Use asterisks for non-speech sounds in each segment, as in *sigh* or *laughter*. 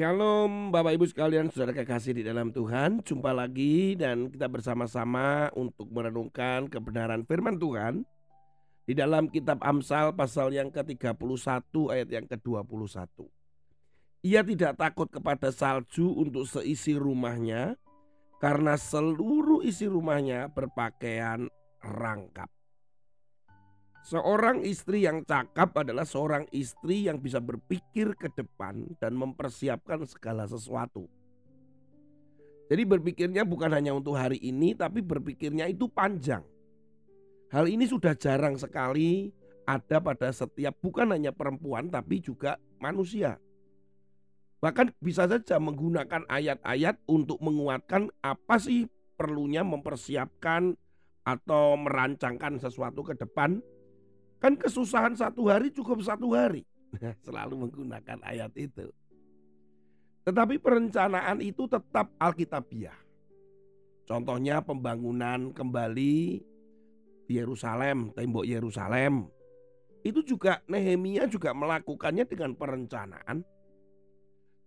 Shalom Bapak Ibu sekalian saudara kekasih di dalam Tuhan. Jumpa lagi dan kita bersama-sama untuk merenungkan kebenaran firman Tuhan Di dalam kitab Amsal pasal yang ke-31 ayat yang ke-21 Ia tidak takut kepada salju untuk seisi rumahnya Karena seluruh isi rumahnya berpakaian rangkap Seorang istri yang cakap adalah seorang istri yang bisa berpikir ke depan dan mempersiapkan segala sesuatu. Jadi berpikirnya bukan hanya untuk hari ini tapi berpikirnya itu panjang. Hal ini sudah jarang sekali ada pada setiap bukan hanya perempuan tapi juga manusia. Bahkan bisa saja menggunakan ayat-ayat untuk menguatkan apa sih perlunya mempersiapkan atau merancangkan sesuatu ke depan Kan kesusahan satu hari cukup satu hari. Selalu menggunakan ayat itu. Tetapi perencanaan itu tetap alkitabiah. Contohnya pembangunan kembali Yerusalem, tembok Yerusalem. Itu juga Nehemia juga melakukannya dengan perencanaan.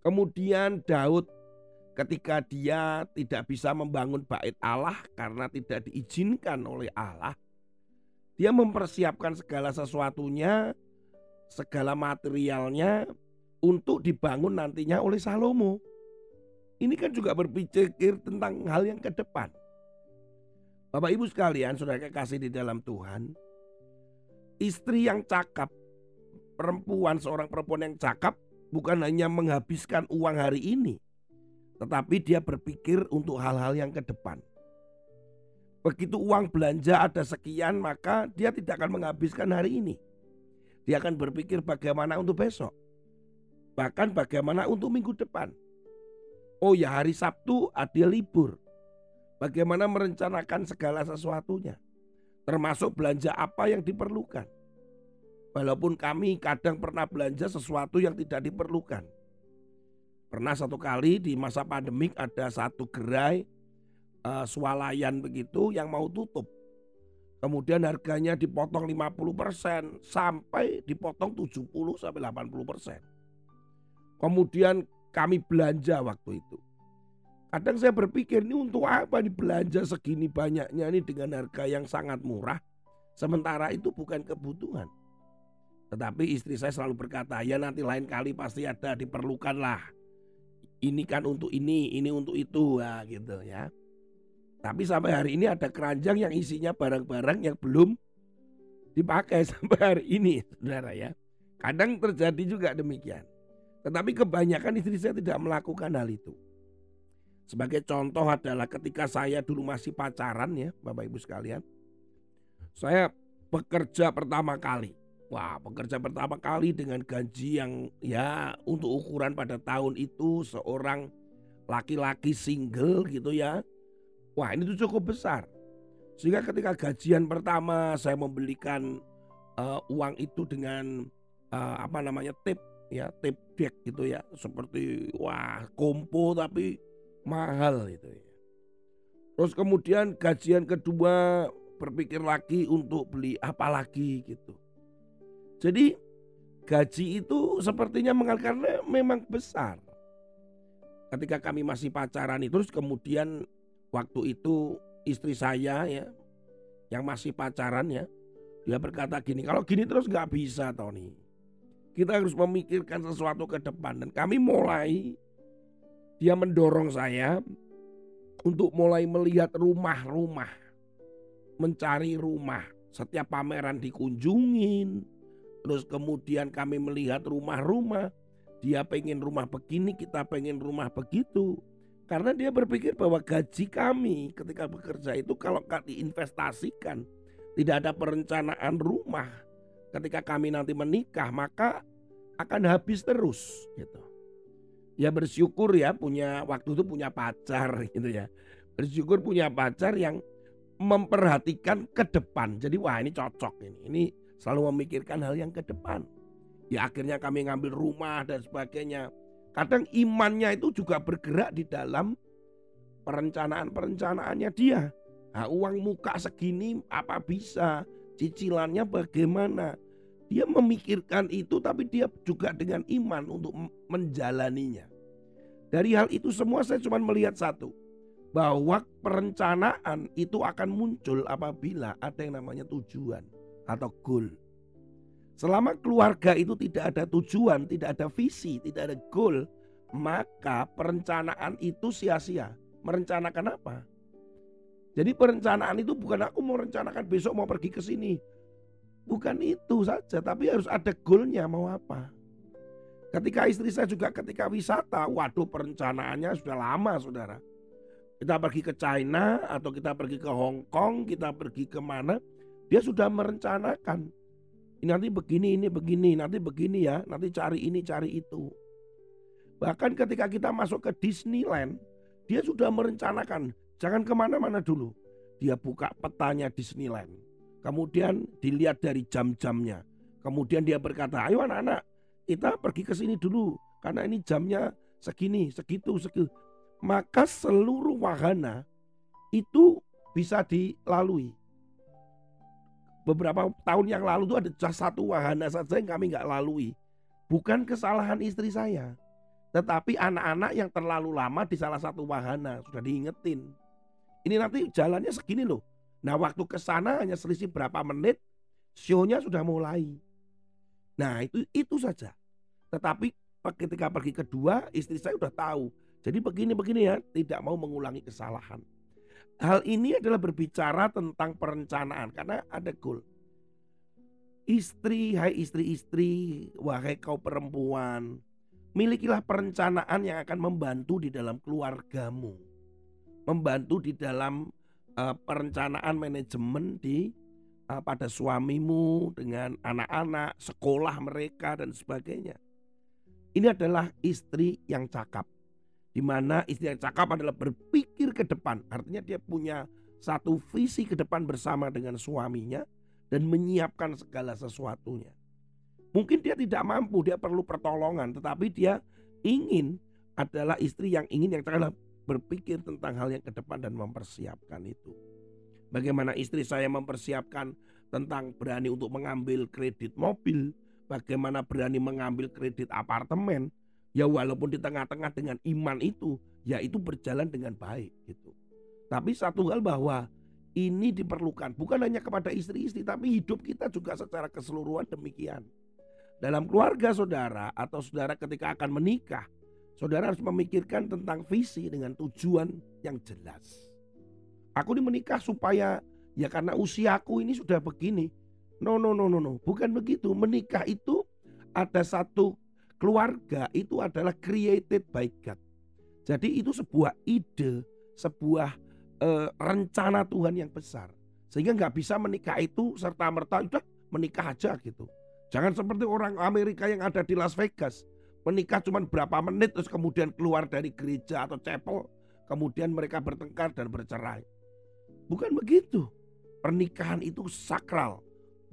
Kemudian Daud ketika dia tidak bisa membangun bait Allah karena tidak diizinkan oleh Allah, dia mempersiapkan segala sesuatunya, segala materialnya untuk dibangun nantinya oleh Salomo. Ini kan juga berpikir tentang hal yang ke depan. Bapak Ibu sekalian, saudara kekasih di dalam Tuhan, istri yang cakap, perempuan seorang perempuan yang cakap bukan hanya menghabiskan uang hari ini, tetapi dia berpikir untuk hal-hal yang ke depan. Begitu uang belanja ada sekian maka dia tidak akan menghabiskan hari ini. Dia akan berpikir bagaimana untuk besok. Bahkan bagaimana untuk minggu depan. Oh ya hari Sabtu ada libur. Bagaimana merencanakan segala sesuatunya. Termasuk belanja apa yang diperlukan. Walaupun kami kadang pernah belanja sesuatu yang tidak diperlukan. Pernah satu kali di masa pandemik ada satu gerai uh, swalayan begitu yang mau tutup. Kemudian harganya dipotong 50% sampai dipotong 70 sampai 80%. Kemudian kami belanja waktu itu. Kadang saya berpikir ini untuk apa nih belanja segini banyaknya ini dengan harga yang sangat murah. Sementara itu bukan kebutuhan. Tetapi istri saya selalu berkata ya nanti lain kali pasti ada diperlukan lah. Ini kan untuk ini, ini untuk itu ya gitu ya. Tapi sampai hari ini ada keranjang yang isinya barang-barang yang belum dipakai *laughs* sampai hari ini, saudara ya. Kadang terjadi juga demikian. Tetapi kebanyakan istri saya tidak melakukan hal itu. Sebagai contoh adalah ketika saya dulu masih pacaran ya Bapak Ibu sekalian. Saya bekerja pertama kali. Wah bekerja pertama kali dengan gaji yang ya untuk ukuran pada tahun itu seorang laki-laki single gitu ya Wah ini tuh cukup besar. Sehingga ketika gajian pertama saya membelikan uh, uang itu dengan uh, apa namanya tip ya tip deck gitu ya seperti wah kompo tapi mahal itu ya. Terus kemudian gajian kedua berpikir lagi untuk beli apa lagi gitu. Jadi gaji itu sepertinya mengalir karena memang besar. Ketika kami masih pacaran itu terus kemudian Waktu itu istri saya ya yang masih pacaran ya dia berkata gini kalau gini terus nggak bisa Tony. Kita harus memikirkan sesuatu ke depan. Dan kami mulai dia mendorong saya untuk mulai melihat rumah-rumah mencari rumah. Setiap pameran dikunjungin terus kemudian kami melihat rumah-rumah. Dia pengen rumah begini kita pengen rumah begitu karena dia berpikir bahwa gaji kami ketika bekerja itu kalau diinvestasikan tidak ada perencanaan rumah ketika kami nanti menikah maka akan habis terus gitu. Ya bersyukur ya punya waktu itu punya pacar *laughs* gitu ya. Bersyukur punya pacar yang memperhatikan ke depan. Jadi wah ini cocok ini. Ini selalu memikirkan hal yang ke depan. Ya akhirnya kami ngambil rumah dan sebagainya. Kadang imannya itu juga bergerak di dalam perencanaan-perencanaannya dia. Nah, uang muka segini apa bisa? Cicilannya bagaimana? Dia memikirkan itu tapi dia juga dengan iman untuk menjalaninya. Dari hal itu semua saya cuma melihat satu. Bahwa perencanaan itu akan muncul apabila ada yang namanya tujuan atau goal. Selama keluarga itu tidak ada tujuan, tidak ada visi, tidak ada goal, maka perencanaan itu sia-sia. Merencanakan apa? Jadi perencanaan itu bukan aku mau rencanakan besok mau pergi ke sini. Bukan itu saja, tapi harus ada goalnya mau apa. Ketika istri saya juga ketika wisata, waduh perencanaannya sudah lama saudara. Kita pergi ke China atau kita pergi ke Hong Kong, kita pergi ke mana, dia sudah merencanakan. Nanti begini, ini begini, nanti begini ya, nanti cari ini, cari itu. Bahkan ketika kita masuk ke Disneyland, dia sudah merencanakan, jangan ke mana-mana dulu. Dia buka petanya Disneyland. Kemudian dilihat dari jam-jamnya. Kemudian dia berkata, ayo anak-anak kita pergi ke sini dulu karena ini jamnya segini, segitu, segitu. Maka seluruh wahana itu bisa dilalui. Beberapa tahun yang lalu itu ada satu wahana saja yang kami nggak lalui. Bukan kesalahan istri saya. Tetapi anak-anak yang terlalu lama di salah satu wahana sudah diingetin. Ini nanti jalannya segini loh. Nah waktu ke sana hanya selisih berapa menit, show-nya sudah mulai. Nah itu itu saja. Tetapi ketika pergi kedua istri saya sudah tahu. Jadi begini-begini ya tidak mau mengulangi kesalahan. Hal ini adalah berbicara tentang perencanaan karena ada goal. Istri, hai istri-istri, wahai kau perempuan, milikilah perencanaan yang akan membantu di dalam keluargamu. Membantu di dalam uh, perencanaan manajemen di uh, pada suamimu dengan anak-anak, sekolah mereka dan sebagainya. Ini adalah istri yang cakap. Di mana istri yang cakap adalah berpikir ke depan. Artinya dia punya satu visi ke depan bersama dengan suaminya dan menyiapkan segala sesuatunya. Mungkin dia tidak mampu, dia perlu pertolongan, tetapi dia ingin adalah istri yang ingin yang adalah berpikir tentang hal yang ke depan dan mempersiapkan itu. Bagaimana istri saya mempersiapkan tentang berani untuk mengambil kredit mobil, bagaimana berani mengambil kredit apartemen, ya walaupun di tengah-tengah dengan iman itu, ya itu berjalan dengan baik gitu. Tapi satu hal bahwa ini diperlukan bukan hanya kepada istri-istri tapi hidup kita juga secara keseluruhan demikian. Dalam keluarga saudara atau saudara ketika akan menikah, saudara harus memikirkan tentang visi dengan tujuan yang jelas. Aku ini menikah supaya ya karena usiaku ini sudah begini. No, no, no, no, no. Bukan begitu. Menikah itu ada satu keluarga itu adalah created by God. Jadi itu sebuah ide, sebuah uh, rencana Tuhan yang besar. Sehingga nggak bisa menikah itu serta merta udah menikah aja gitu. Jangan seperti orang Amerika yang ada di Las Vegas. Menikah cuma berapa menit terus kemudian keluar dari gereja atau chapel. Kemudian mereka bertengkar dan bercerai. Bukan begitu. Pernikahan itu sakral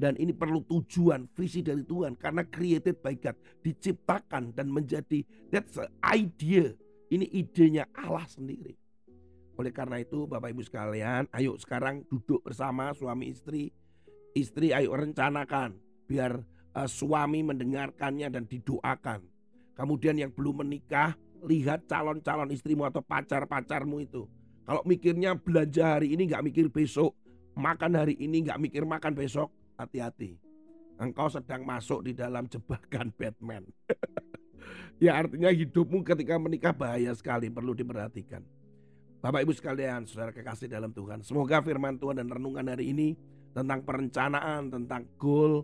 dan ini perlu tujuan, visi dari Tuhan karena created by God, diciptakan dan menjadi that's the idea. Ini idenya Allah sendiri. Oleh karena itu Bapak Ibu sekalian, ayo sekarang duduk bersama suami istri. Istri ayo rencanakan biar uh, suami mendengarkannya dan didoakan. Kemudian yang belum menikah, lihat calon-calon istrimu atau pacar-pacarmu itu kalau mikirnya belanja hari ini nggak mikir besok, makan hari ini nggak mikir makan besok, hati-hati. Engkau sedang masuk di dalam jebakan *laughs* Batman. ya artinya hidupmu ketika menikah bahaya sekali, perlu diperhatikan. Bapak Ibu sekalian, saudara kekasih dalam Tuhan. Semoga firman Tuhan dan renungan hari ini tentang perencanaan, tentang goal,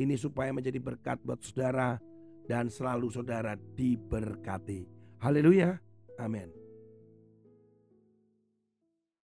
ini supaya menjadi berkat buat saudara dan selalu saudara diberkati. Haleluya. Amin.